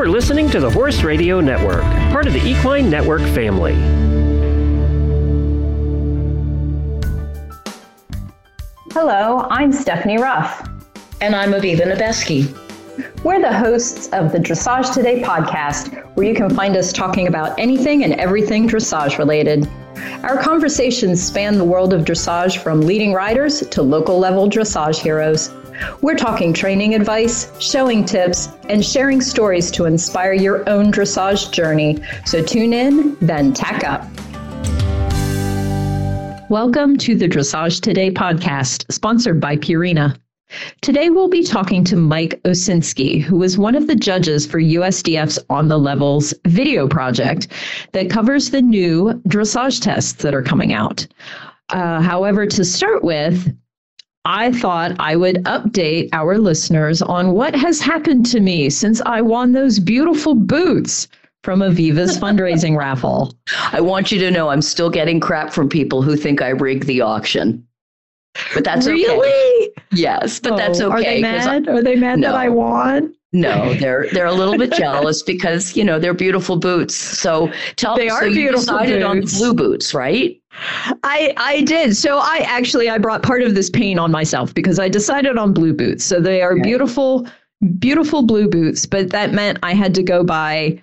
You are listening to the Horse Radio Network, part of the Equine Network family. Hello, I'm Stephanie Ruff. And I'm Aviva Nebeski. We're the hosts of the Dressage Today podcast, where you can find us talking about anything and everything dressage related. Our conversations span the world of dressage from leading riders to local level dressage heroes. We're talking training advice, showing tips, and sharing stories to inspire your own dressage journey. So tune in, then tack up. Welcome to the Dressage Today podcast, sponsored by Purina. Today, we'll be talking to Mike Osinski, who is one of the judges for USDF's On the Levels video project that covers the new dressage tests that are coming out. Uh, however, to start with, I thought I would update our listeners on what has happened to me since I won those beautiful boots from Aviva's fundraising raffle. I want you to know I'm still getting crap from people who think I rigged the auction. But that's really? okay. Yes, but oh, that's okay. Are they mad? I, are they mad no, that I won? No, they're they're a little bit jealous because you know they're beautiful boots. So tell they are so beautiful. You decided boots. on blue boots, right? I I did. So I actually I brought part of this pain on myself because I decided on blue boots. So they are okay. beautiful, beautiful blue boots. But that meant I had to go buy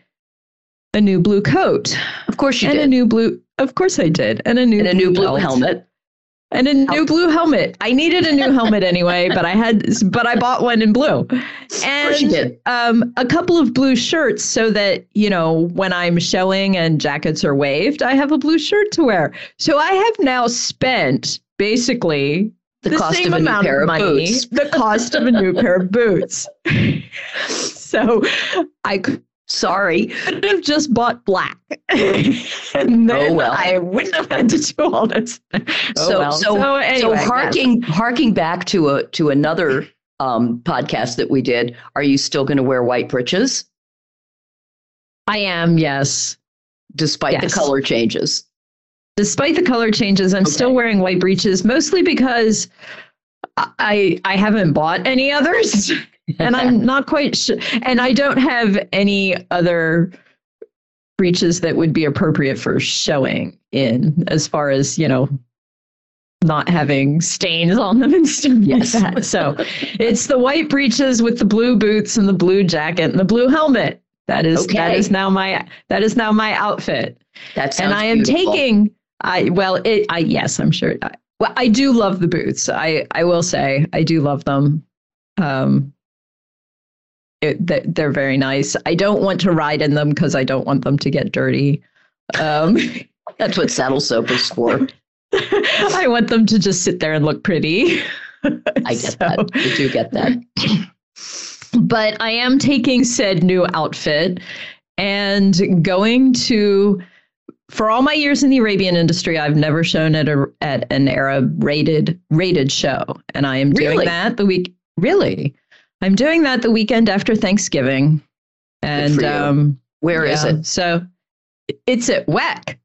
a new blue coat. Of course you and did. And a new blue. Of course I did. And a new and a new blue helmet and a new blue helmet. I needed a new helmet anyway, but I had, but I bought one in blue, and um, a couple of blue shirts so that you know when I'm showing and jackets are waved, I have a blue shirt to wear. So I have now spent basically the, the cost same of amount of money, boots. the cost of a new pair of boots. so I Sorry. I could have just bought black. and then oh, well. I wouldn't have had to do all this. Oh, so, well. so, so, anyway, so harking, harking back to a to another um, podcast that we did, are you still going to wear white breeches? I am, yes. Despite yes. the color changes. Despite the color changes, I'm okay. still wearing white breeches, mostly because I I haven't bought any others. and I'm not quite sure. And I don't have any other breeches that would be appropriate for showing in, as far as you know, not having stains on them and stuff yes. like that. So it's the white breeches with the blue boots and the blue jacket and the blue helmet. That is okay. that is now my that is now my outfit. That's and I am beautiful. taking. I well, it. I yes, I'm sure. I, well, I do love the boots. I I will say I do love them. Um, it, they're very nice. I don't want to ride in them because I don't want them to get dirty. Um, That's what saddle soap is for. I want them to just sit there and look pretty. I get so, that. I do get that. But I am taking said new outfit and going to. For all my years in the Arabian industry, I've never shown at a at an Arab rated rated show, and I am doing really? that the week. Really, I'm doing that the weekend after Thanksgiving. And um, where yeah, is it? So it's at WEC.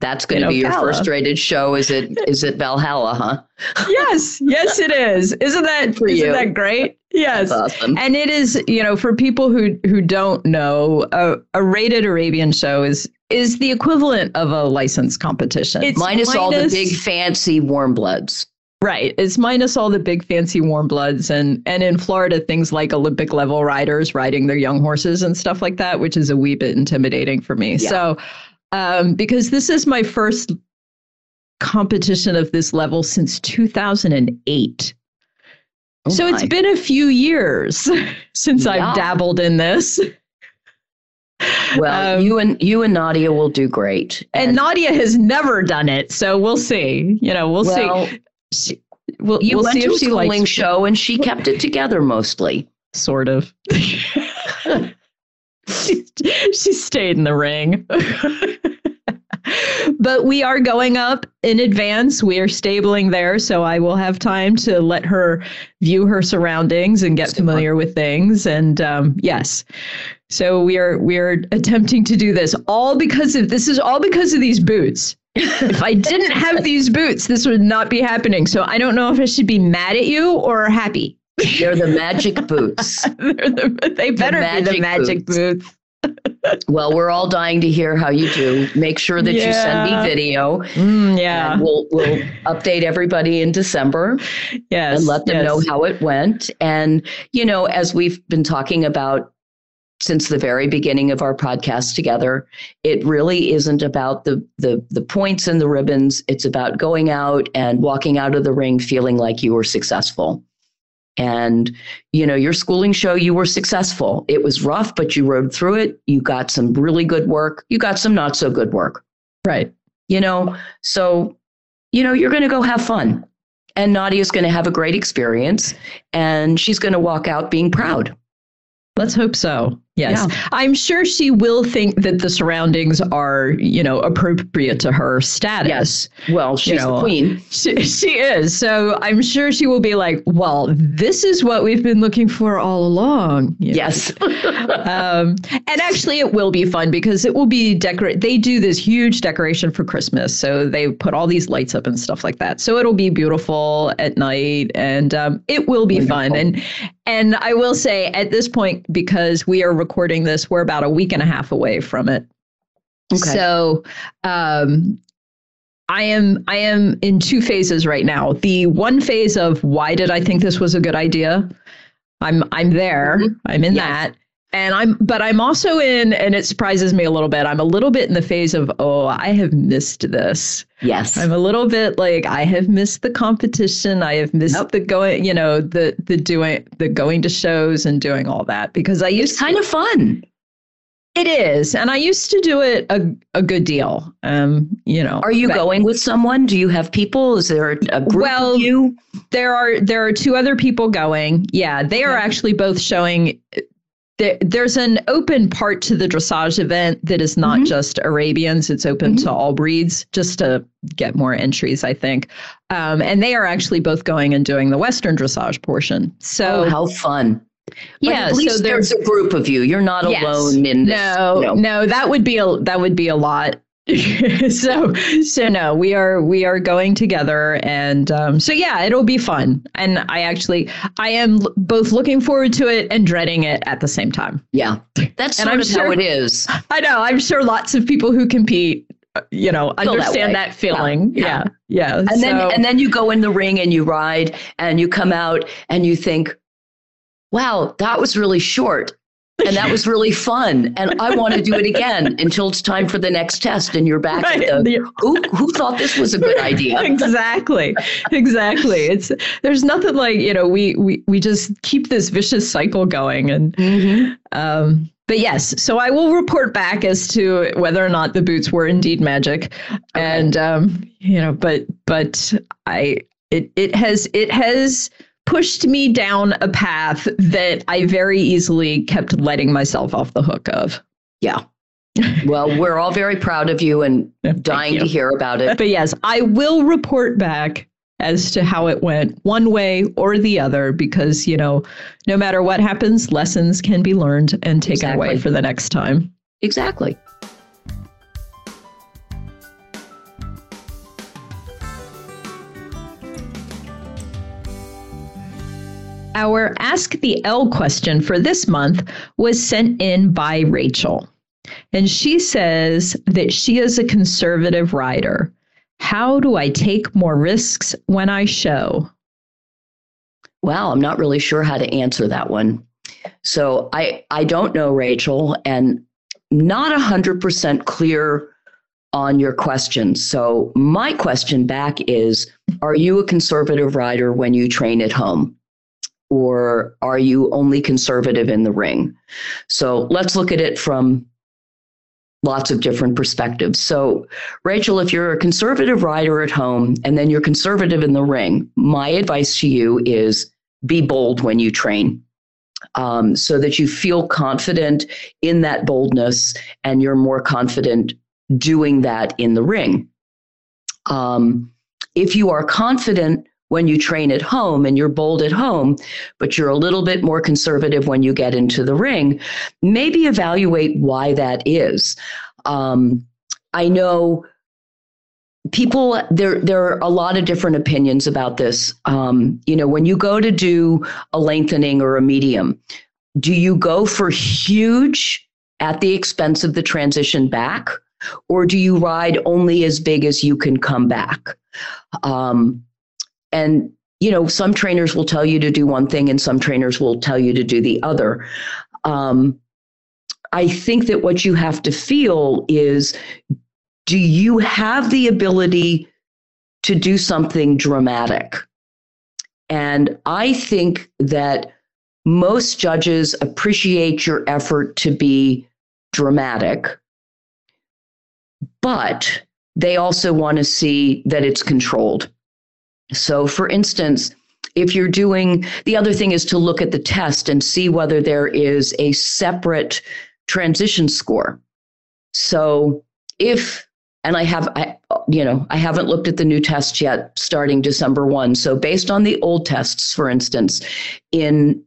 That's going to be your first rated show. Is it? Is it Valhalla? Huh? yes, yes, it is. Isn't that for isn't you? that great? Yes, That's awesome. And it is. You know, for people who who don't know, a, a rated Arabian show is is the equivalent of a licensed competition. It's minus, minus all the big fancy warm bloods. Right. It's minus all the big fancy warm bloods and and in Florida things like Olympic level riders riding their young horses and stuff like that, which is a wee bit intimidating for me. Yeah. So um, because this is my first competition of this level since 2008. Oh so my. it's been a few years since yeah. I've dabbled in this. Well, um, you and you and Nadia will do great. And, and, Nadia has never done it, so we'll see. You know, we'll, well see she, we'll, you we'll went see to a schooling show and she kept it together mostly. Sort of. she, she stayed in the ring. but we are going up in advance. We are stabling there, so I will have time to let her view her surroundings and get familiar with things. And um, yes, so we are we are attempting to do this all because of this is all because of these boots if I didn't have these boots, this would not be happening. So I don't know if I should be mad at you or happy. They're the magic boots. the, they better the be the magic boots. boots well, we're all dying to hear how you do. Make sure that yeah. you send me video. Mm, yeah, we'll we'll update everybody in December. Yes, and let them yes. know how it went. And you know, as we've been talking about since the very beginning of our podcast together, it really isn't about the the the points and the ribbons. It's about going out and walking out of the ring feeling like you were successful. And, you know, your schooling show, you were successful. It was rough, but you rode through it. You got some really good work. You got some not so good work. Right. You know, so, you know, you're going to go have fun. And Nadia's going to have a great experience and she's going to walk out being proud. Let's hope so. Yes. Yeah. I'm sure she will think that the surroundings are, you know, appropriate to her status. Yes. Well, she's you know, the queen. She, she is. So I'm sure she will be like, well, this is what we've been looking for all along. Yes. um, and actually, it will be fun because it will be decorate. They do this huge decoration for Christmas. So they put all these lights up and stuff like that. So it'll be beautiful at night and um, it will be Wonderful. fun. And, and I will say at this point, because we are recording this, we're about a week and a half away from it. Okay. So um, I am I am in two phases right now. The one phase of why did I think this was a good idea? I'm I'm there. Mm-hmm. I'm in yes. that. And I'm but I'm also in and it surprises me a little bit. I'm a little bit in the phase of oh, I have missed this. Yes. I'm a little bit like I have missed the competition. I have missed the going, you know, the the doing the going to shows and doing all that because I used it's kind of fun. It is, and I used to do it a, a good deal. Um, you know, are you but, going with someone? Do you have people? Is there a group well, of you? There are there are two other people going. Yeah, they are actually both showing there, there's an open part to the dressage event that is not mm-hmm. just Arabians. It's open mm-hmm. to all breeds, just to get more entries, I think. Um, and they are actually both going and doing the Western dressage portion. So oh, how fun! yeah, at least so there's a group of you. You're not yes. alone in this. No, no, no, that would be a that would be a lot. so so no we are we are going together and um, so yeah it'll be fun. And i actually i am l- both looking forward to it and dreading it at the same time. Yeah. That's and sort I'm of sure, how it is. I know i'm sure lots of people who compete uh, you know Feel understand that, that feeling. Yeah. Yeah, yeah. and so, then and then you go in the ring and you ride and you come out and you think wow that was really short and that was really fun. And I want to do it again until it's time for the next test. And you're back right. at the who who thought this was a good idea? exactly, exactly. It's there's nothing like you know we we we just keep this vicious cycle going and. Mm-hmm. Um, but yes, so I will report back as to whether or not the boots were indeed magic, okay. and um, you know, but but I it it has it has pushed me down a path that I very easily kept letting myself off the hook of. Yeah. well, we're all very proud of you and dying you. to hear about it. But yes, I will report back as to how it went one way or the other because, you know, no matter what happens, lessons can be learned and taken exactly. away for the next time. Exactly. Our Ask the L question for this month was sent in by Rachel. And she says that she is a conservative rider. How do I take more risks when I show? Well, I'm not really sure how to answer that one. So I I don't know Rachel and not 100% clear on your question. So my question back is are you a conservative rider when you train at home? Or are you only conservative in the ring? So let's look at it from lots of different perspectives. So, Rachel, if you're a conservative rider at home and then you're conservative in the ring, my advice to you is be bold when you train. Um, so that you feel confident in that boldness and you're more confident doing that in the ring. Um, if you are confident when you train at home and you're bold at home, but you're a little bit more conservative when you get into the ring, maybe evaluate why that is. Um, I know people there there are a lot of different opinions about this um, you know when you go to do a lengthening or a medium do you go for huge at the expense of the transition back or do you ride only as big as you can come back um, and you know some trainers will tell you to do one thing and some trainers will tell you to do the other um, i think that what you have to feel is do you have the ability to do something dramatic? And I think that most judges appreciate your effort to be dramatic, but they also want to see that it's controlled. So, for instance, if you're doing the other thing is to look at the test and see whether there is a separate transition score. So, if and I have, I, you know, I haven't looked at the new test yet starting December 1. So, based on the old tests, for instance, in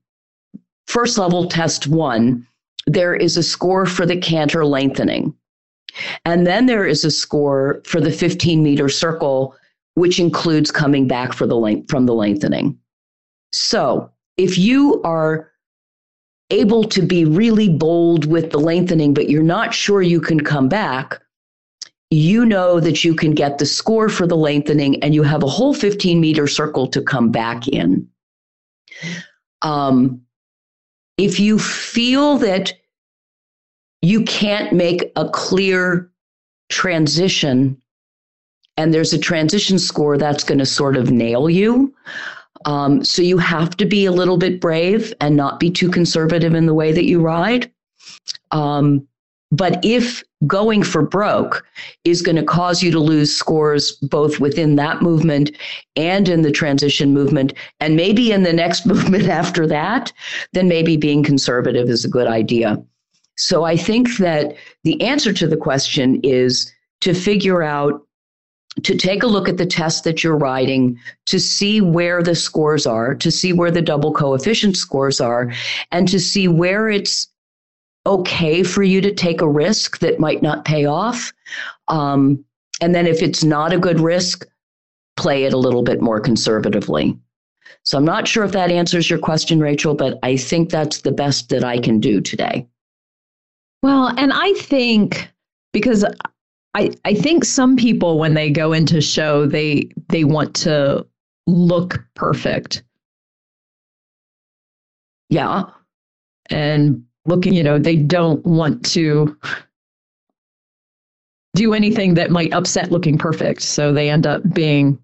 first level test one, there is a score for the canter lengthening. And then there is a score for the 15 meter circle, which includes coming back for the length from the lengthening. So, if you are able to be really bold with the lengthening, but you're not sure you can come back, you know that you can get the score for the lengthening and you have a whole 15 meter circle to come back in. Um, if you feel that you can't make a clear transition and there's a transition score that's going to sort of nail you. Um, so you have to be a little bit brave and not be too conservative in the way that you ride. Um, but if going for broke is going to cause you to lose scores both within that movement and in the transition movement, and maybe in the next movement after that, then maybe being conservative is a good idea. So I think that the answer to the question is to figure out to take a look at the test that you're writing to see where the scores are, to see where the double coefficient scores are, and to see where it's okay for you to take a risk that might not pay off. Um, and then if it's not a good risk, play it a little bit more conservatively. So I'm not sure if that answers your question, Rachel, but I think that's the best that I can do today. Well, and I think because I, I think some people when they go into show they they want to look perfect. Yeah. And looking, you know, they don't want to do anything that might upset looking perfect. So they end up being,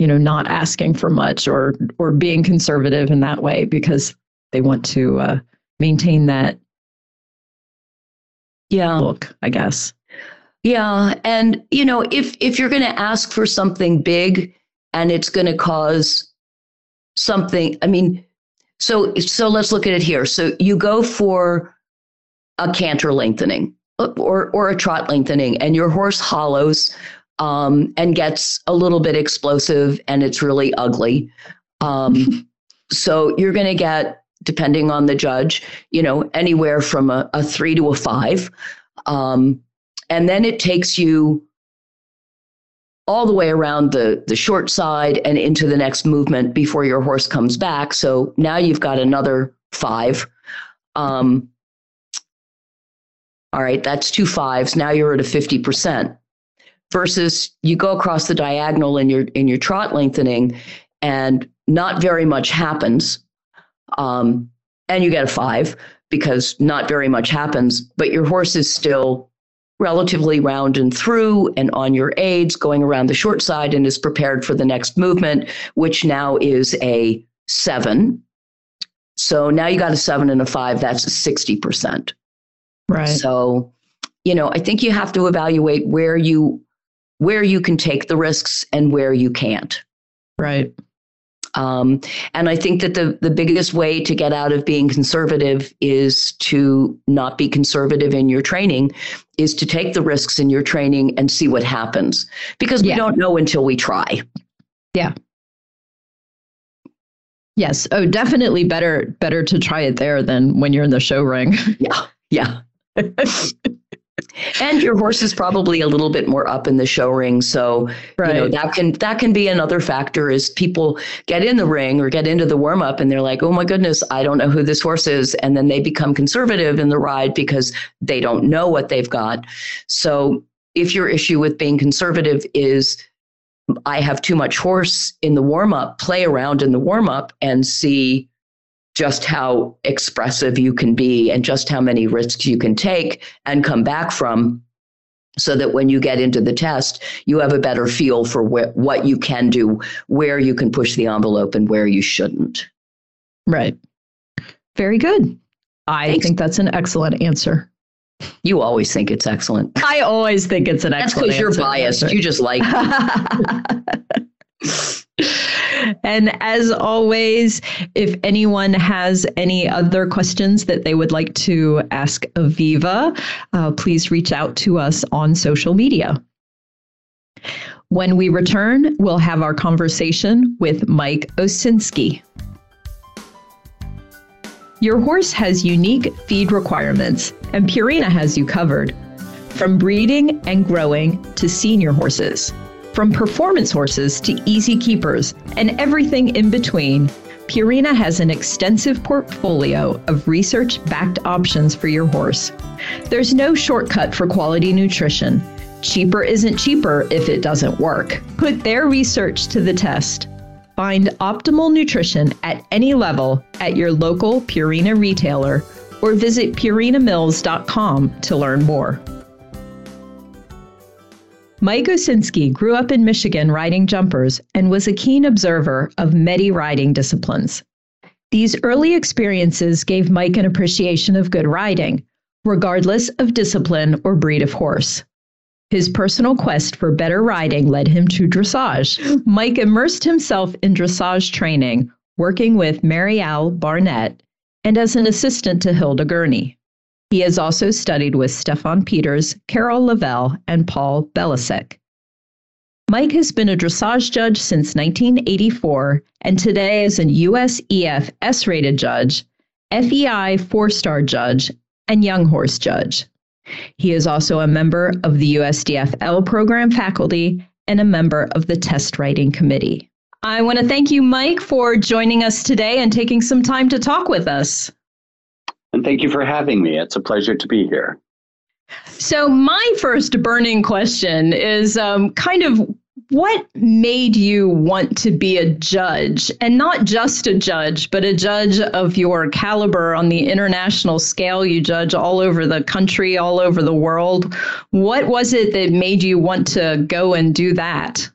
you know, not asking for much or or being conservative in that way because they want to uh, maintain that yeah look, I guess. Yeah, and you know, if if you're going to ask for something big and it's going to cause something, I mean, so, so let's look at it here. So you go for a canter lengthening or, or a trot lengthening, and your horse hollows um, and gets a little bit explosive and it's really ugly. Um, so you're going to get, depending on the judge, you know, anywhere from a, a three to a five. Um, and then it takes you all the way around the, the short side and into the next movement before your horse comes back. So now you've got another five. Um, all right, that's two fives. Now you're at a 50%. Versus you go across the diagonal in your in your trot lengthening and not very much happens. Um, and you get a five because not very much happens, but your horse is still relatively round and through and on your aids going around the short side and is prepared for the next movement, which now is a seven. So now you got a seven and a five, that's 60%. Right. So, you know, I think you have to evaluate where you where you can take the risks and where you can't. Right. Um, and I think that the, the biggest way to get out of being conservative is to not be conservative in your training, is to take the risks in your training and see what happens because we don't know until we try. Yeah. Yes. Oh, definitely better better to try it there than when you're in the show ring. Yeah. Yeah. and your horse is probably a little bit more up in the show ring so right. you know that can that can be another factor is people get in the ring or get into the warm up and they're like oh my goodness i don't know who this horse is and then they become conservative in the ride because they don't know what they've got so if your issue with being conservative is i have too much horse in the warm up play around in the warm up and see just how expressive you can be and just how many risks you can take and come back from so that when you get into the test, you have a better feel for wh- what you can do, where you can push the envelope, and where you shouldn't. Right. Very good. I Thanks. think that's an excellent answer. You always think it's excellent. I always think it's an excellent answer. That's because you're biased. Answer. You just like and as always, if anyone has any other questions that they would like to ask Aviva, uh, please reach out to us on social media. When we return, we'll have our conversation with Mike Osinski. Your horse has unique feed requirements, and Purina has you covered. From breeding and growing to senior horses. From performance horses to easy keepers and everything in between, Purina has an extensive portfolio of research backed options for your horse. There's no shortcut for quality nutrition. Cheaper isn't cheaper if it doesn't work. Put their research to the test. Find optimal nutrition at any level at your local Purina retailer or visit purinamills.com to learn more. Mike Osinski grew up in Michigan riding jumpers and was a keen observer of many riding disciplines. These early experiences gave Mike an appreciation of good riding, regardless of discipline or breed of horse. His personal quest for better riding led him to dressage. Mike immersed himself in dressage training, working with Mary Al Barnett and as an assistant to Hilda Gurney. He has also studied with Steffen Peters, Carol Lavell, and Paul Belasik. Mike has been a dressage judge since 1984 and today is a USEF S rated judge, FEI four star judge, and young horse judge. He is also a member of the USDF L program faculty and a member of the test writing committee. I want to thank you, Mike, for joining us today and taking some time to talk with us. And thank you for having me. It's a pleasure to be here. So, my first burning question is um, kind of what made you want to be a judge? And not just a judge but a judge of your caliber on the international scale. You judge all over the country all over the world. What was it that made you want to go and do that?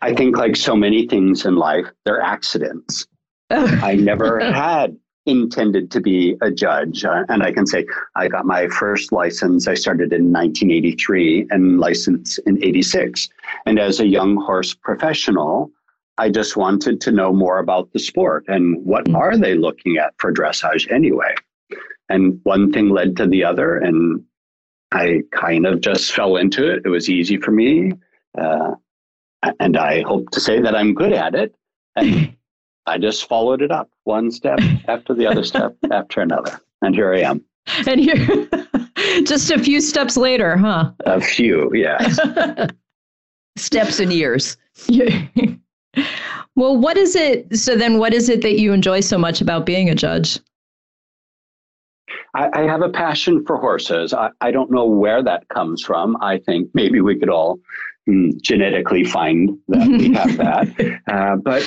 I think like so many things in life they're accidents. I never had intended to be a judge. Uh, and I can say I got my first license, I started in 1983 and licensed in 86. And as a young horse professional, I just wanted to know more about the sport and what mm-hmm. are they looking at for dressage anyway. And one thing led to the other, and I kind of just fell into it. It was easy for me. Uh, and I hope to say that I'm good at it. And I just followed it up one step after the other step after another. And here I am. And here, just a few steps later, huh? A few, yes. steps and years. well, what is it? So then, what is it that you enjoy so much about being a judge? I, I have a passion for horses. I, I, don't know where that comes from. I think maybe we could all mm, genetically find that we have that. Uh, but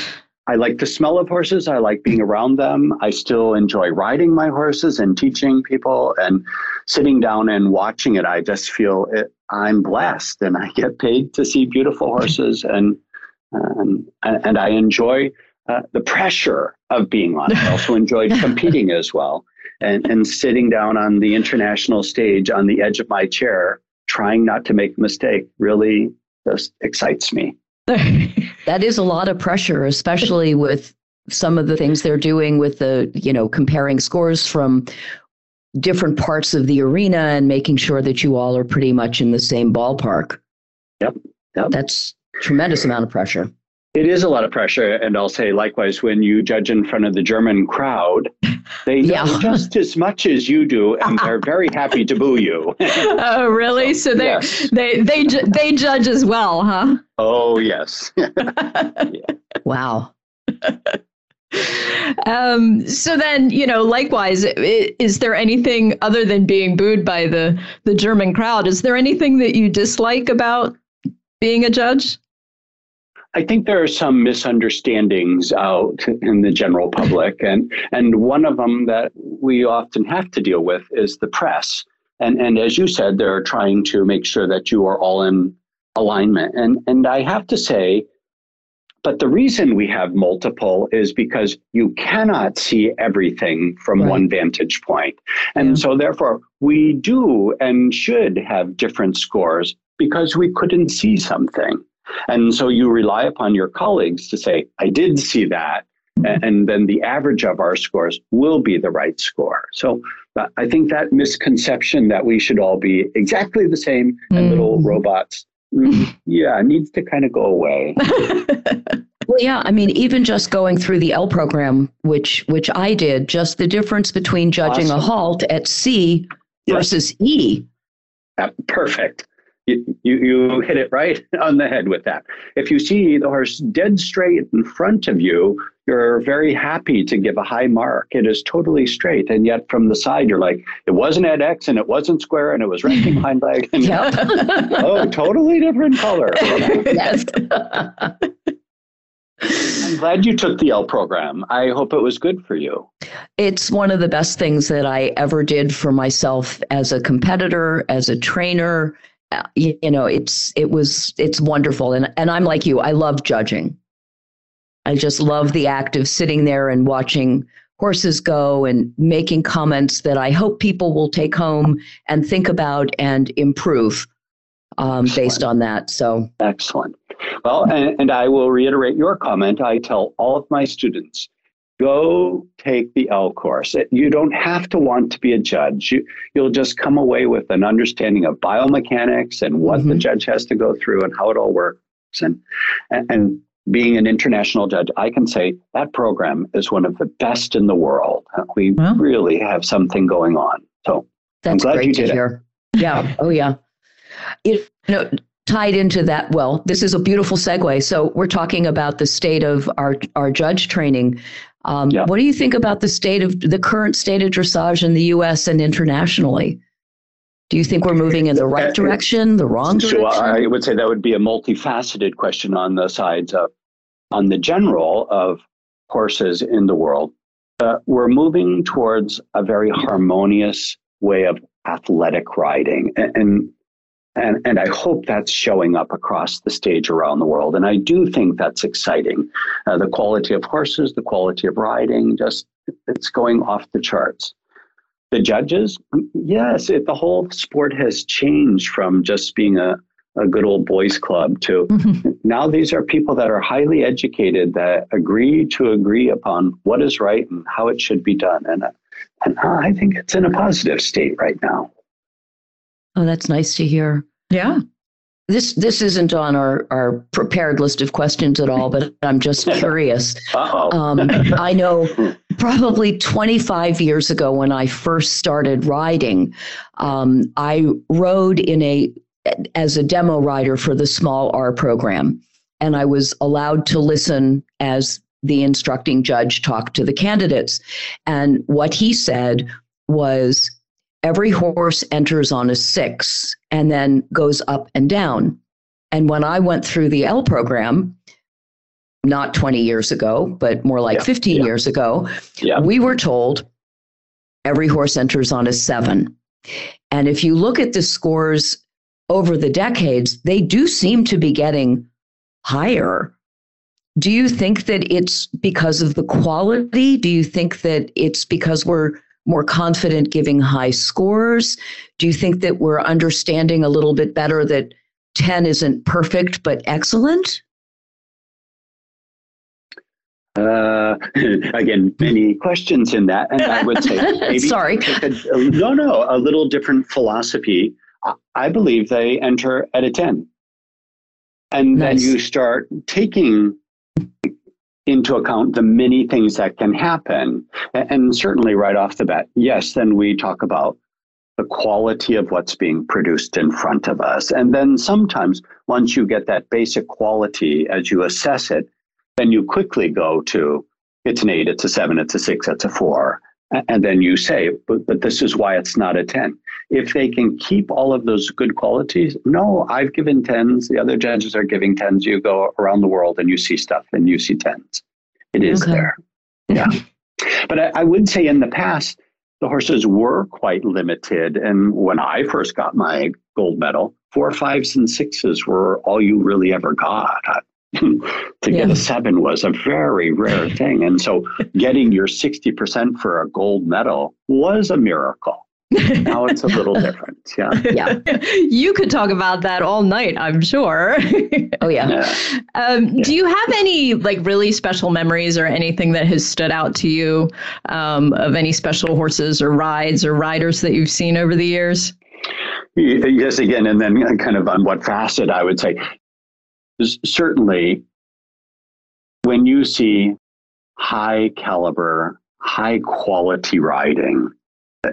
I like the smell of horses. I like being around them. I still enjoy riding my horses and teaching people and sitting down and watching it. I just feel it, I'm blessed and I get paid to see beautiful horses and um, and I enjoy uh, the pressure of being on it. I also enjoy competing as well and, and sitting down on the international stage on the edge of my chair, trying not to make a mistake really just excites me. that is a lot of pressure, especially with some of the things they're doing with the, you know, comparing scores from different parts of the arena and making sure that you all are pretty much in the same ballpark. Yep. yep. That's tremendous amount of pressure. It is a lot of pressure. And I'll say likewise, when you judge in front of the German crowd, they Yeah. know just as much as you do, and they're very happy to boo you. Oh, really? So they Yes. they they ju- they judge as well, huh? oh, yes. Wow. um, so then, you know, likewise, is there anything other than being booed by the the German crowd? Is there anything that you dislike about being a judge? I think there are some misunderstandings out in the general public, and and one of them that we often have to deal with is the press. And and as you said, they're trying to make sure that you are all in alignment. And and I have to say, but the reason we have multiple is because you cannot see everything from Right. one vantage point. And Yeah. so therefore we do and should have different scores because we couldn't see something. And so you rely upon your colleagues to say, I did see that. And then the average of our scores will be the right score. So uh, I think that misconception that we should all be exactly the same and little Mm. robots, mm, yeah, needs to kind of go away. Well, yeah. I mean, even just going through the L program, which which I did, just the difference between judging a halt at C Yes. versus E. Uh, Perfect. You, you, you hit it right on the head with that. If you see the horse dead straight in front of you, you're very happy to give a high mark. It is totally straight. And yet from the side, you're like, it wasn't at X and it wasn't square and it was resting hind leg. And, Yep. oh, totally different color. yes. I'm glad you took the L program. I hope it was good for you. it's one of the best things that I ever did for myself as a competitor, as a trainer. You, you know, it's it was it's wonderful, and and I'm like you. I love judging. I just love the act of sitting there and watching horses go and making comments that I hope people will take home and think about and improve um, based on that. So Excellent. Well, and, and I will reiterate your comment. I tell all of my students go take the L course. You don't have to want to be a judge. You, you'll just come away with an understanding of biomechanics and what the Mhm. judge has to go through and how it all works. And, and, and being an international judge, I can say that program is one of the best in the world. We Wow. really have something going on. So That's glad you great to did it. Yeah. Oh, yeah. It, you know, tied into that, well, this is a beautiful segue. So we're talking about the state of our our judge training. Um, Yeah. What do you think about the state of the current state of dressage in the U.S. and internationally? Do you think we're moving in the right direction, the wrong So direction? I would say that would be a multifaceted question on the sides of, on the general of horses in the world. Uh, we're moving towards a very harmonious way of athletic riding, and, and and and I hope that's showing up across the stage around the world. And I do think that's exciting. Uh, the quality of horses, the quality of riding, just it's going off the charts. The judges? Yes it, the whole sport has changed from just being a, a good old boys club to now these are people that are highly educated that agree to agree upon what is right and how it should be done. And, and i think it's in a positive state right now oh, that's nice to hear. Yeah. This this isn't on our our prepared list of questions at all, but I'm just curious. Um, I know probably 25 years ago when I first started riding, um, I rode in a as a demo rider for the small R program, and I was allowed to listen as the instructing judge talked to the candidates. And what he said was every horse enters on a six and then goes up and down. And when I went through the L program, not 20 years ago, but more like Yeah, 15 yeah. years ago, yeah we were told every horse enters on a seven. And if you look at the scores over the decades, they do seem to be getting higher. Do you think that it's because of the quality? Do you think that it's because we're more confident giving high scores? Do you think that we're understanding a little bit better that 10 isn't perfect but excellent? Uh, again, many questions in that, and I would say maybe Sorry. a- no, no, a little different philosophy. I, I believe they enter at a ten, and Nice. then you start taking into account the many things that can happen. And certainly right off the bat, yes, then we talk about the quality of what's being produced in front of us. And then sometimes once you get that basic quality as you assess it, then you quickly go to it's an eight, it's a seven, it's a six, it's a four. And then you say, but, but this is why it's not a 10. If they can keep all of those good qualities, no, I've given 10s. The other judges are giving 10s. You go around the world and you see stuff and you see 10s. It is okay. there. Yeah. but I, I would say in the past, the horses were quite limited. And when I first got my gold medal, four, fives, and sixes were all you really ever got. to yeah. get a seven was a very rare thing. And so getting your 60% for a gold medal was a miracle. now it's a little different. Yeah. Yeah. you could talk about that all night, I'm sure. oh, yeah. yeah. Um, yeah. Do you have any like really special memories or anything that has stood out to you um, of any special horses or rides or riders that you've seen over the years? Yes, again, and then kind of on what facet I would say. Certainly, when you see high caliber, high quality riding, eh,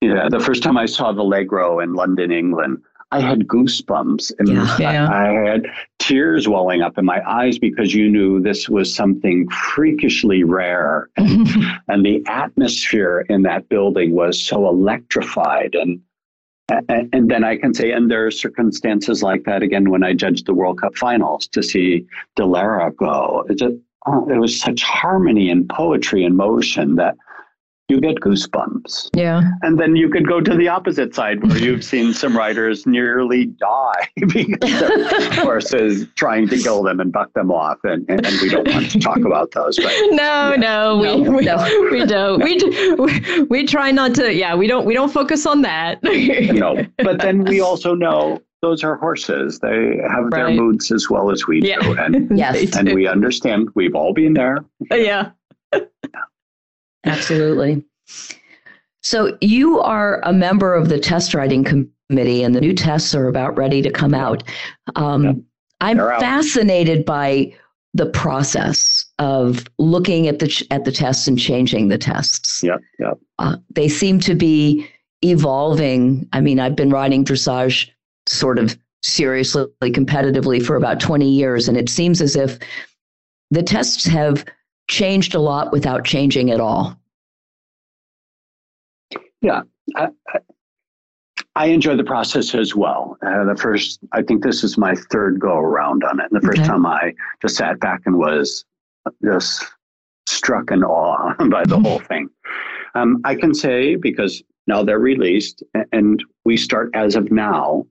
yeah, the first time I saw Valegro in London, England, I had goosebumps and yeah. Yeah. I, I, had tears welling up in my eyes because you knew this was something freakishly rare. And, and the atmosphere in that building was so electrified. And, and, then I can say, and there are circumstances like that again when I judged the World Cup finals to see Dalera go. It, just, oh, it was such harmony and poetry and motion that you get goosebumps. Yeah. And then you could go to the opposite side where you've seen some riders nearly die because the horses trying to kill them and buck them off. And, and, and, we don't want to talk about those. But, no, yeah. no, we, no, we, no. we don't. We, we, we try not to, yeah, we don't, we don't focus on that. no, but then we also know those are horses. They have right. their moods as well as we yeah. do. And, yes, and we understand we've all been there. Yeah. yeah. Absolutely. So you are a member of the test writing committee, and the new tests are about ready to come out. Um, yep. I'm fascinated by the process of looking at the at the tests and changing the tests. Yeah, yeah. Uh, they seem to be evolving. I mean, I've been riding dressage sort of seriously, competitively for about 20 years, and it seems as if the tests have changed a lot without changing at all. Yeah, I, I enjoy the process as well. Uh, the first, I think this is my third go around on it. And the first okay. time I just sat back and was just struck in awe by the whole thing. Um, I can say because now they're released and we start as of now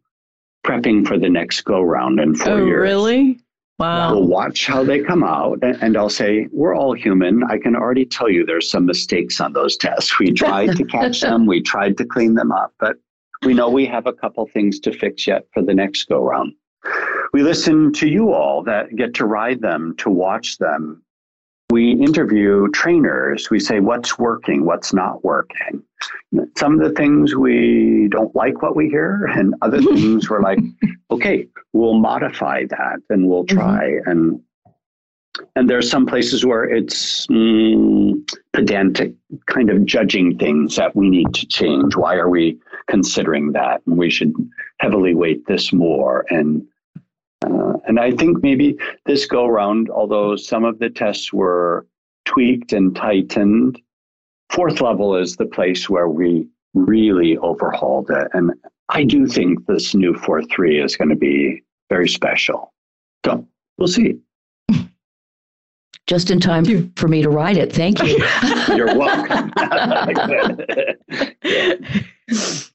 prepping for the next go round in four oh, years. Really? Wow. We'll watch how they come out, and I'll say, We're all human. I can already tell you there's some mistakes on those tests. We tried to catch them, we tried to clean them up, but we know we have a couple things to fix yet for the next go round. We listen to you all that get to ride them, to watch them, we interview trainers. We say what's working, what's not working. Some of the things we don't like what we hear, and other things we're like, okay, we'll modify that and we'll mm-hmm. try. Mm-hmm. And and there's some places where it's mm, pedantic, kind of judging things that we need to change. Why are we considering that? And we should heavily weight this more. And uh, and I think maybe this go round, although some of the tests were tweaked and tightened, fourth level is the place where we really overhauled it. And I do think this new 4 3 is going to be very special. So we'll see. Just in time for me to ride it. Thank you. You're welcome.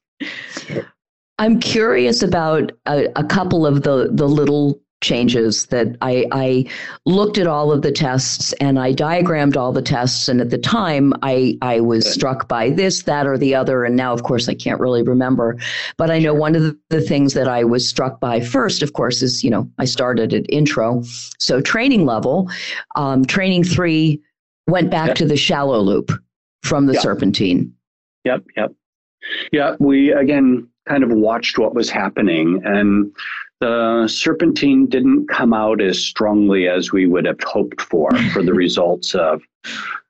I'm curious about a, a, couple of the the little changes that I, I looked at all of the tests and I diagrammed all the tests. And at the time, I, I was Good. struck by this, that, or the other. And now, of course, I can't really remember. But I know one of the, things that I was struck by first, of course, is, you know, I started at intro. So training level, um, training three went back yep. to the shallow loop from the yep. serpentine. Yep, yep. Yeah, we again kind of watched what was happening. And the serpentine didn't come out as strongly as we would have hoped for for the results of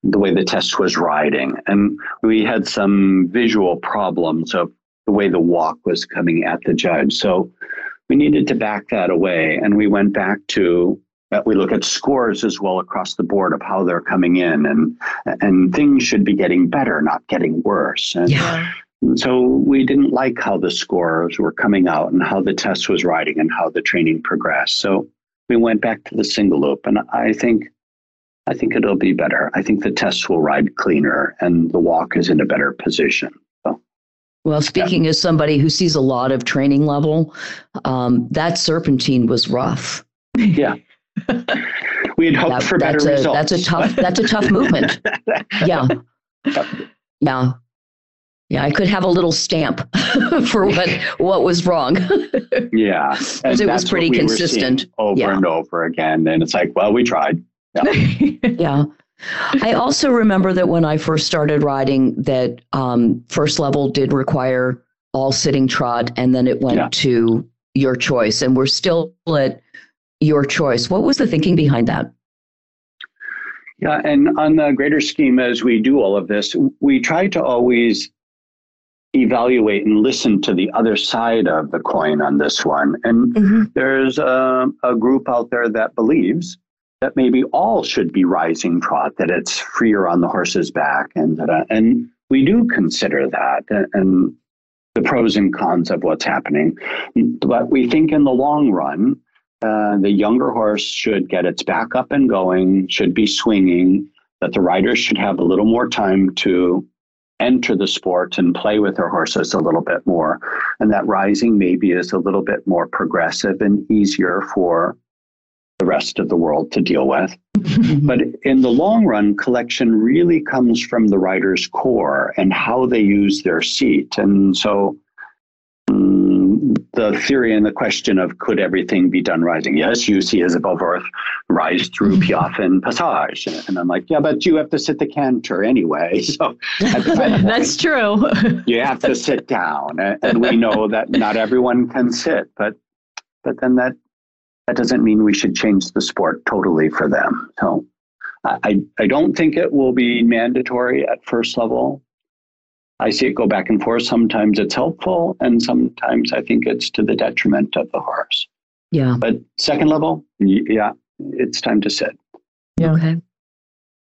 the way the test was riding. And we had some visual problems of the way the walk was coming at the judge. So we needed to back that away. And we went back to that we look at scores as well across the board of how they're coming in and and things should be getting better, not getting worse. And Yeah. So we didn't like how the scores were coming out and how the test was riding and how the training progressed. So we went back to the single loop and I think I think it'll be better. I think the tests will ride cleaner and the walk is in a better position. So Well, speaking as somebody who sees a lot of training level, um, that serpentine was rough. yeah. we had hoped That- for better that's a, results. That's a tough. That's a tough movement. Yeah. Yeah. Yeah. I could have a little stamp for what what was wrong. Yeah. And it was pretty we consistent. over Yeah. and over again. And it's like, well, we tried. yeah. I also remember that when I first started riding, that um, first level did require all sitting trot, and then it went Yeah. to your choice, and we're still at your choice. What was the thinking behind that? Yeah, and on the greater scheme, as we do all of this, we try to always evaluate and listen to the other side of the coin on this one. And there's a, a group out there that believes that maybe all should be rising trot, that it's freer on the horse's back, and and we do consider that and, and the pros and cons of what's happening. But we think in the long run, uh, the younger horse should get its back up and going, should be swinging, that the riders should have a little more time to enter the sport and play with their horses a little bit more. And that rising maybe is a little bit more progressive and easier for the rest of the world to deal with. But in the long run, collection really comes from the rider's core and how they use their seat. And so mm, the theory and the question of could everything be done rising? Yes, you see Isabell Werth rise through mm-hmm. Piaffe and Passage. And I'm like, yeah, but you have to sit the canter anyway. So point, That's true. you have to sit down. And we know that not everyone can sit, but but then that that doesn't mean we should change the sport totally for them. So I I don't think it will be mandatory at first level. I see it go back and forth. Sometimes it's helpful, and sometimes I think it's to the detriment of the horse. Yeah. But second level, yeah, it's time to sit. Yeah. Okay.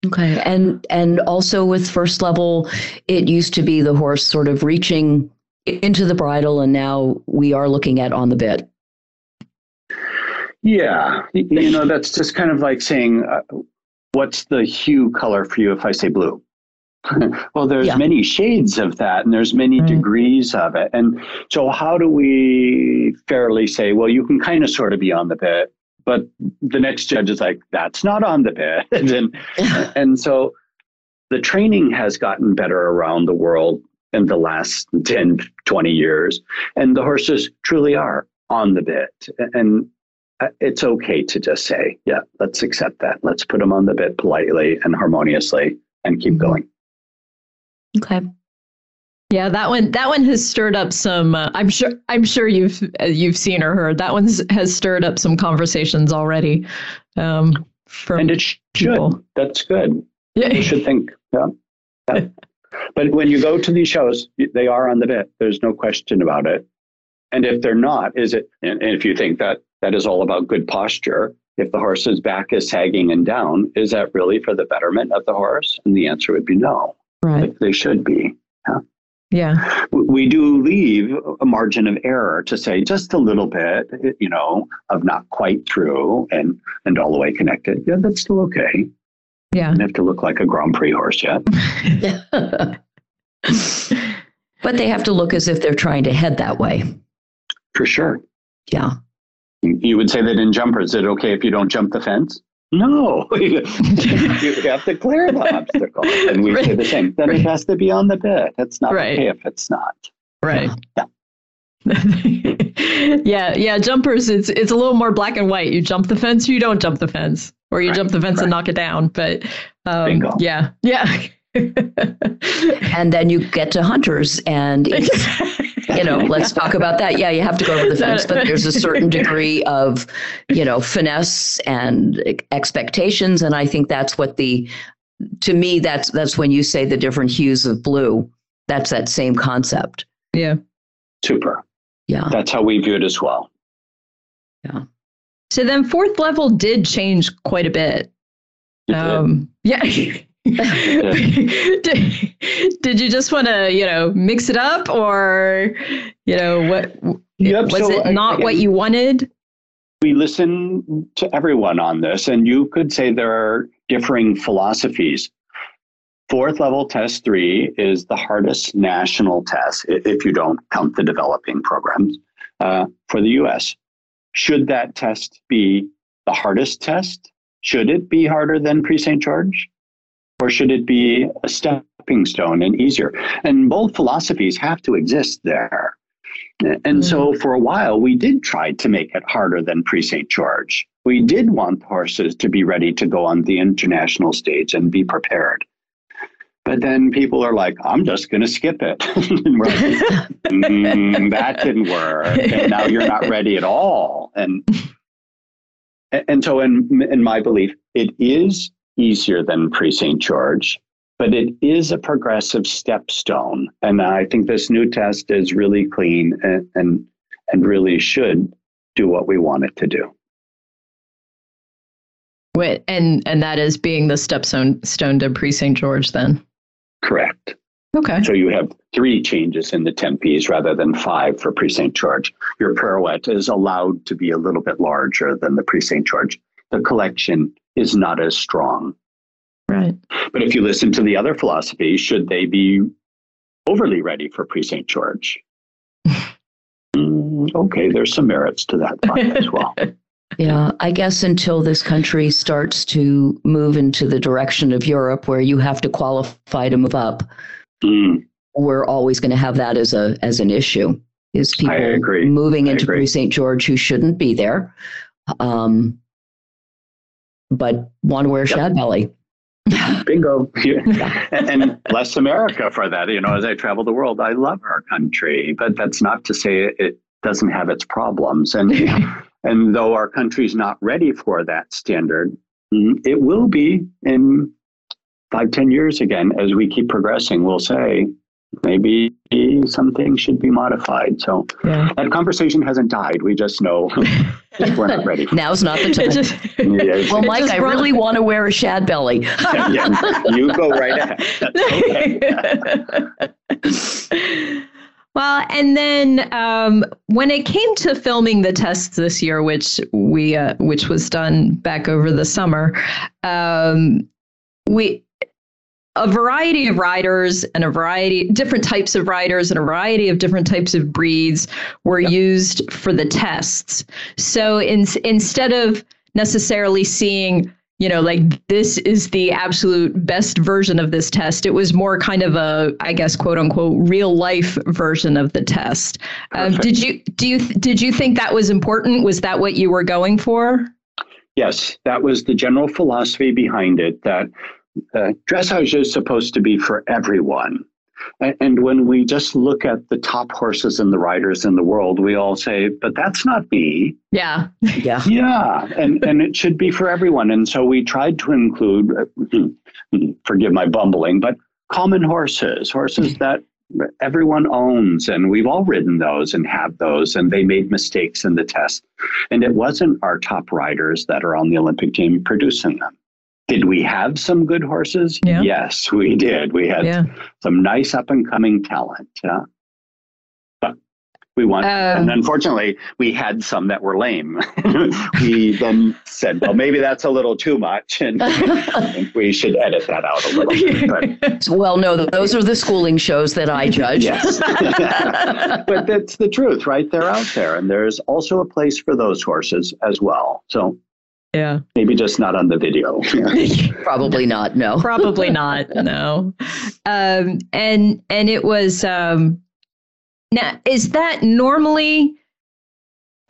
Okay. And and also with first level, it used to be the horse sort of reaching into the bridle, and now we are looking at on the bit. Yeah, you know, that's just kind of like saying, uh, what's the hue color for you if I say blue? well, there's Yeah. many shades of that, and there's many Right. degrees of it. And so, how do we fairly say, well, you can kind of sort of be on the bit, but the next judge is like, that's not on the bit. and, and so, the training has gotten better around the world in the last 10, 20 years, and the horses truly are on the bit. And uh, it's okay to just say, yeah, let's accept that. Let's put them on the bit politely and harmoniously and keep going. Okay. Yeah, that one that one has stirred up some uh, I'm sure I'm sure you've uh, you've seen or heard. That one has stirred up some conversations already. Um from And it sh- should. people. That's good. Yeah, you should think. Yeah. yeah. But when you go to these shows, they are on the bit. There's no question about it. And if they're not, is it? And and if you think that that is all about good posture, if the horse's back is sagging and down, is that really for the betterment of the horse? And the answer would be no. Right. They should be. Yeah. we do leave a margin of error to say just a little bit, you know, of not quite through and and all the way connected. Yeah, that's still okay. Yeah. Don't have to look like a Grand Prix horse yet. but they have to look as if they're trying to head that way. For sure. Yeah. You would say that in jumpers, is it okay if you don't jump the fence? No, you have to clear the obstacle. And we say the same. Then it has to be on the bit. It's not Right. okay if it's not. Right. Yeah. yeah, yeah, jumpers it's it's a little more black and white. You jump the fence, you don't jump the fence. Or you Right, jump the fence and knock it down. But um, Bingo. yeah. Yeah. And then you get to hunters, and it's, you know, let's talk about that. Yeah, you have to go over the fence, but there's a certain degree of, you know, finesse and expectations, and I think that's what the, to me, that's that's when you say the different hues of blue. That's that same concept. Yeah. Super. Yeah. That's how we view it as well. Yeah. So then fourth level did change quite a bit. Um, yeah. did, did you just want to, you know, mix it up or, you know, what yep, was so it not what you wanted? We listen to everyone on this, and you could say there are differing philosophies. Fourth level test three is the hardest national test, if you don't count the developing programs uh, for the US. Should that test be the hardest test? Should it be harder than Prix St. George? Or should it be a stepping stone and easier? And both philosophies have to exist there. And so for a while, we did try to make it harder than Prix St. George. We did want horses to be ready to go on the international stage and be prepared. But then people are like, I'm just going to skip it. and we're like, mm, that didn't work. And now you're not ready at all. And and so in in my belief, it is easier than prix St. George, but it is a progressive stepstone. And I think this new test is really clean and and, and really should do what we want it to do. Wait, and and that is being the stepstone stone to prix St. George then. Correct. Okay. So you have three changes in the tempies rather than five for Prix St. George. Your pirouette is allowed to be a little bit larger than the Prix St. George. The collection is not as strong. Right. But if you listen to the other philosophies, should they be overly ready for Prix St. George? Mm, okay, there's some merits to that thought as well. Yeah, I guess until this country starts to move into the direction of Europe where you have to qualify to move up, Mm, we're always going to have that as a as an issue. Is people agree. moving I into. Prix St. George who shouldn't be there, um, but want to wear Yep. shad belly. bingo. and, and bless America for that. You know, as I travel the world, I love our country, but that's not to say it doesn't have its problems. And and though our country's not ready for that standard, mm, it will be in five, ten years again as we keep progressing. We'll say maybe some things should be modified. So Yeah. that conversation hasn't died. We just know we're not ready. For Now's not the time. just, it. well, Mike, I brought- really want to wear a shad belly. yeah, you go right ahead. That's okay. well, and then um, when it came to filming the tests this year, which we uh, which was done back over the summer, um, we a variety of riders and a variety different types of riders and a variety of different types of breeds were used for the tests. So in, instead of necessarily seeing you know like this is the absolute best version of this test it was more kind of a i guess quote unquote real life version of the test. Um, did you do you did you think that was important? Was that what you were going for? Yes, that was the general philosophy behind it that uh, dressage is supposed to be for everyone. A- And when we just look at the top horses and the riders in the world, we all say, but that's not me. yeah yeah. Yeah, and, and it should be for everyone. And so we tried to include, forgive my bumbling, but common horses, horses that everyone owns. And we've all ridden those and have those, and they made mistakes in the test. And it wasn't our top riders that are on the Olympic team producing them. Did we have some good horses? Yeah. Yes, we did. We had yeah some nice up and coming talent. Yeah. But we want, Um, and unfortunately, we had some that were lame. we then said, well, maybe that's a little too much, and I think we should edit that out a little bit. But Well, no, those are the schooling shows that I judge. yes, but that's the truth, right? They're out there, and there's also a place for those horses as well. So yeah maybe just not on the video. Probably not. No. probably not no um and and it was um now is that normally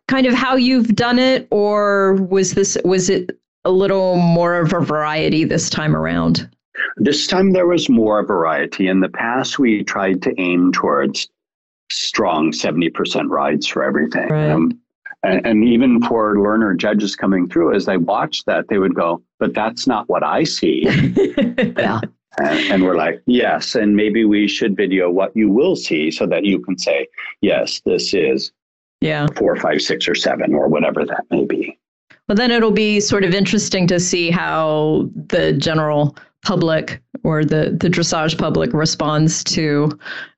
kind of how you've done it or was this was it a little more of a variety this time around This time there was more variety. In the past, we tried to aim towards strong 70% rides for everything. Right. Um, and, and even for learner judges coming through, as they watch that, they would go, but that's not what I see. Yeah. And, and we're like, yes. And maybe we should video what you will see so that you can say, yes, this is yeah. four, five, six, or seven, or whatever that may be. Well, then it'll be sort of interesting to see how the general public or the the dressage public responds to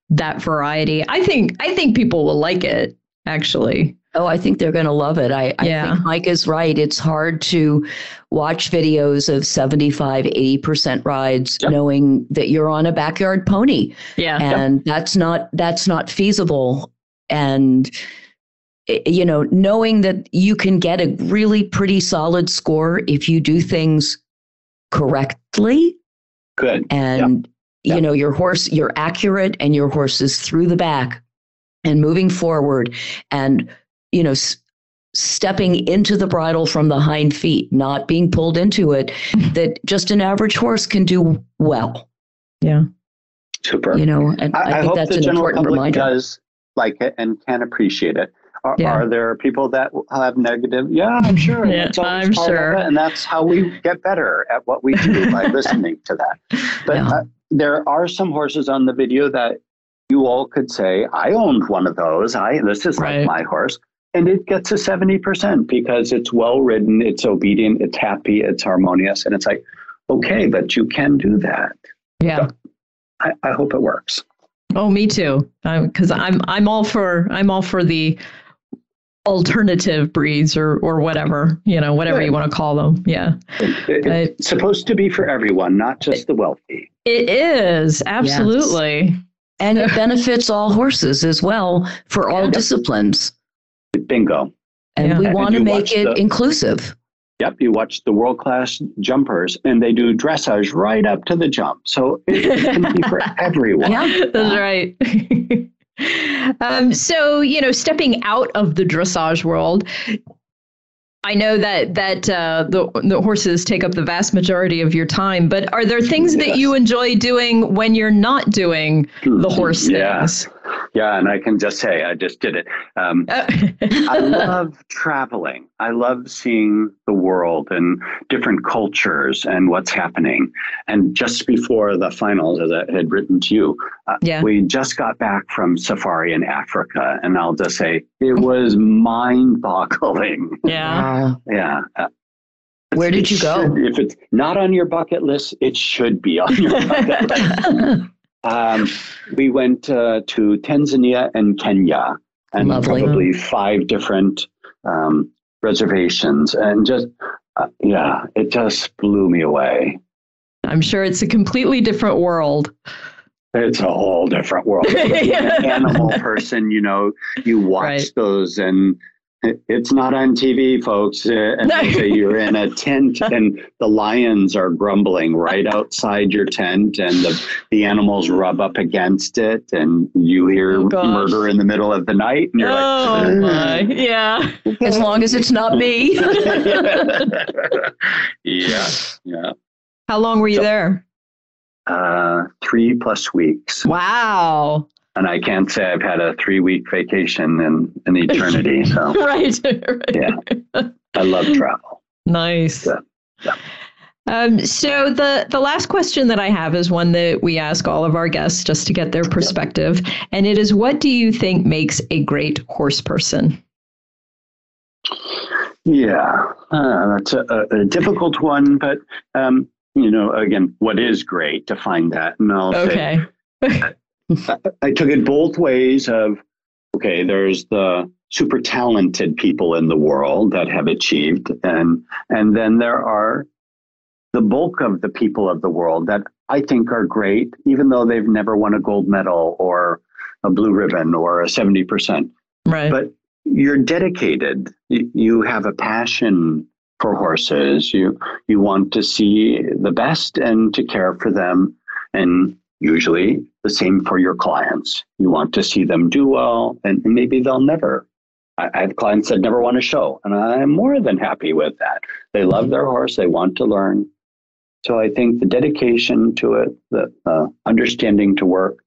that variety. I think I think people will like it actually. Oh, I think they're going to love it. I, I think Mike is right. It's hard to watch videos of 75, 80% rides Yep. knowing that you're on a backyard pony. Yeah. And that's not that's not feasible. And you know, knowing that you can get a really pretty solid score if you do things correctly Good. and Yeah. you know your horse you're accurate and your horse is through the back and moving forward and you know s- stepping into the bridle from the hind feet not being pulled into it that just an average horse can do well Yeah. Super. you know and i, I, I think hope that's the an general important public reminder does like it and can appreciate it. Are, Yeah. are there people that have negative? Yeah, I'm sure. Yeah, I'm sure. and that's how we get better at what we do by listening to that. But Yeah. uh, there are some horses on the video that you all could say, "I owned one of those. I this is Right. like my horse." And it gets a 70% because it's well ridden, it's obedient, it's happy, it's harmonious. And it's like, okay, but you can do that. Yeah. I, I hope it works. Oh, me too. Because I'm I'm all for I'm all for the alternative breeds or or whatever you know whatever Good. you want to call them. Yeah, It- it- But- it's supposed to be for everyone, not just the wealthy. it is absolutely. And it benefits all horses as well for all Yep. disciplines Bingo. and Yeah. we want to make it the- inclusive Yep, you watch the world class jumpers and they do dressage right up to the jump. So it, it can be for everyone. yeah That's right. um, so you know, stepping out of the dressage world, I know that that uh, the the horses take up the vast majority of your time. But are there things that you enjoy doing when you're not doing the horse Yeah. things? Yeah, and I can just say I just did it. Um, I love traveling. I love seeing the world and different cultures and what's happening. And just before the finals, as I had written to you, uh, Yeah. we just got back from safari in Africa, and I'll just say it was mind-boggling. yeah. Yeah. uh, Where did it you go? should- if it's not on your bucket list, it should be on your bucket list. Um, we went uh, to Tanzania and Kenya, and Lovely. probably five different um, reservations, and just uh, yeah, it just blew me away. I'm sure it's a completely different world. It's a whole different world. Yeah. Animal person, you know, you watch Right. those and. It- It's not on TV, folks. Uh, and No. they say you're in a tent, and the lions are grumbling right outside your tent, and the, the animals rub up against it, and you hear Oh, murder in the middle of the night, and you're Oh my, yeah. as long as it's not me yeah, yeah. How long were you So- there? Uh, three plus weeks, Wow. And I can't say I've had a three week vacation in an eternity. So right. right. Yeah. I love travel. Nice. Yeah, yeah. Um, so the the last question that I have is one that we ask all of our guests just to get their perspective, and it is, what do you think makes a great horse person? Yeah, uh, that's a, a, difficult one, but um, you know, again, what is great to find that, and I'll say Okay. I, I took it both ways. Of okay, there's the super talented people in the world that have achieved, and and then there are the bulk of the people of the world that I think are great, even though they've never won a gold medal or a blue ribbon or a seventy percent Right. but you're dedicated you, you have a passion for horses you you want to see the best and to care for them and usually the same for your clients you want to see them do well and maybe they'll never I, I have clients that never want to show and i'm more than happy with that they love their horse they want to learn so i think the dedication to it the uh, understanding to work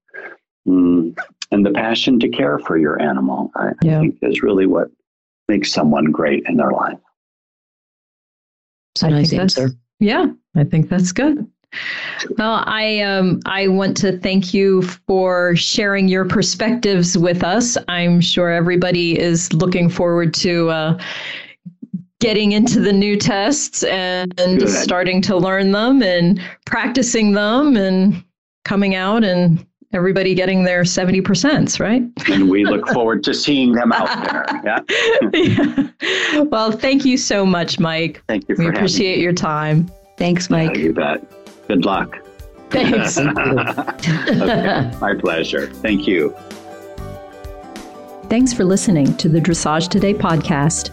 mm, and the passion to care for your animal, I, yeah. I think is really what makes someone great in their life. It's a I nice answer. Yeah, I think that's good. Well, I um, I want to thank you for sharing your perspectives with us. I'm sure everybody is looking forward to uh, getting into the new tests and, and starting to learn them and practicing them and coming out and everybody getting their 70%, right? and we look forward to seeing them out there. Yeah. yeah. Well, thank you so much, Mike. Thank you We appreciate your time. Thanks, Mike. Yeah, you bet. Good luck. Thanks. okay, my pleasure. Thank you. Thanks for listening to the Dressage Today podcast.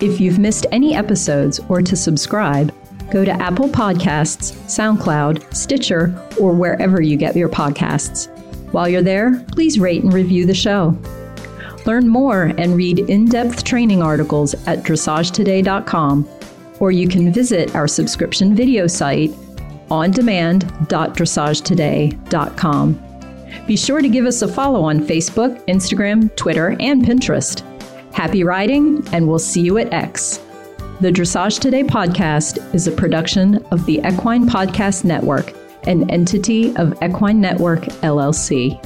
If you've missed any episodes or to subscribe, go to Apple Podcasts, SoundCloud, Stitcher, or wherever you get your podcasts. While you're there, please rate and review the show. Learn more and read in depth training articles at dressagetoday.com, or you can visit our subscription video site ondemand.dressagetoday.com. Be sure to give us a follow on Facebook, Instagram, Twitter, and Pinterest. Happy riding, and we'll see you at X. The Dressage Today podcast is a production of the Equine Podcast Network, an entity of Equine Network, LLC.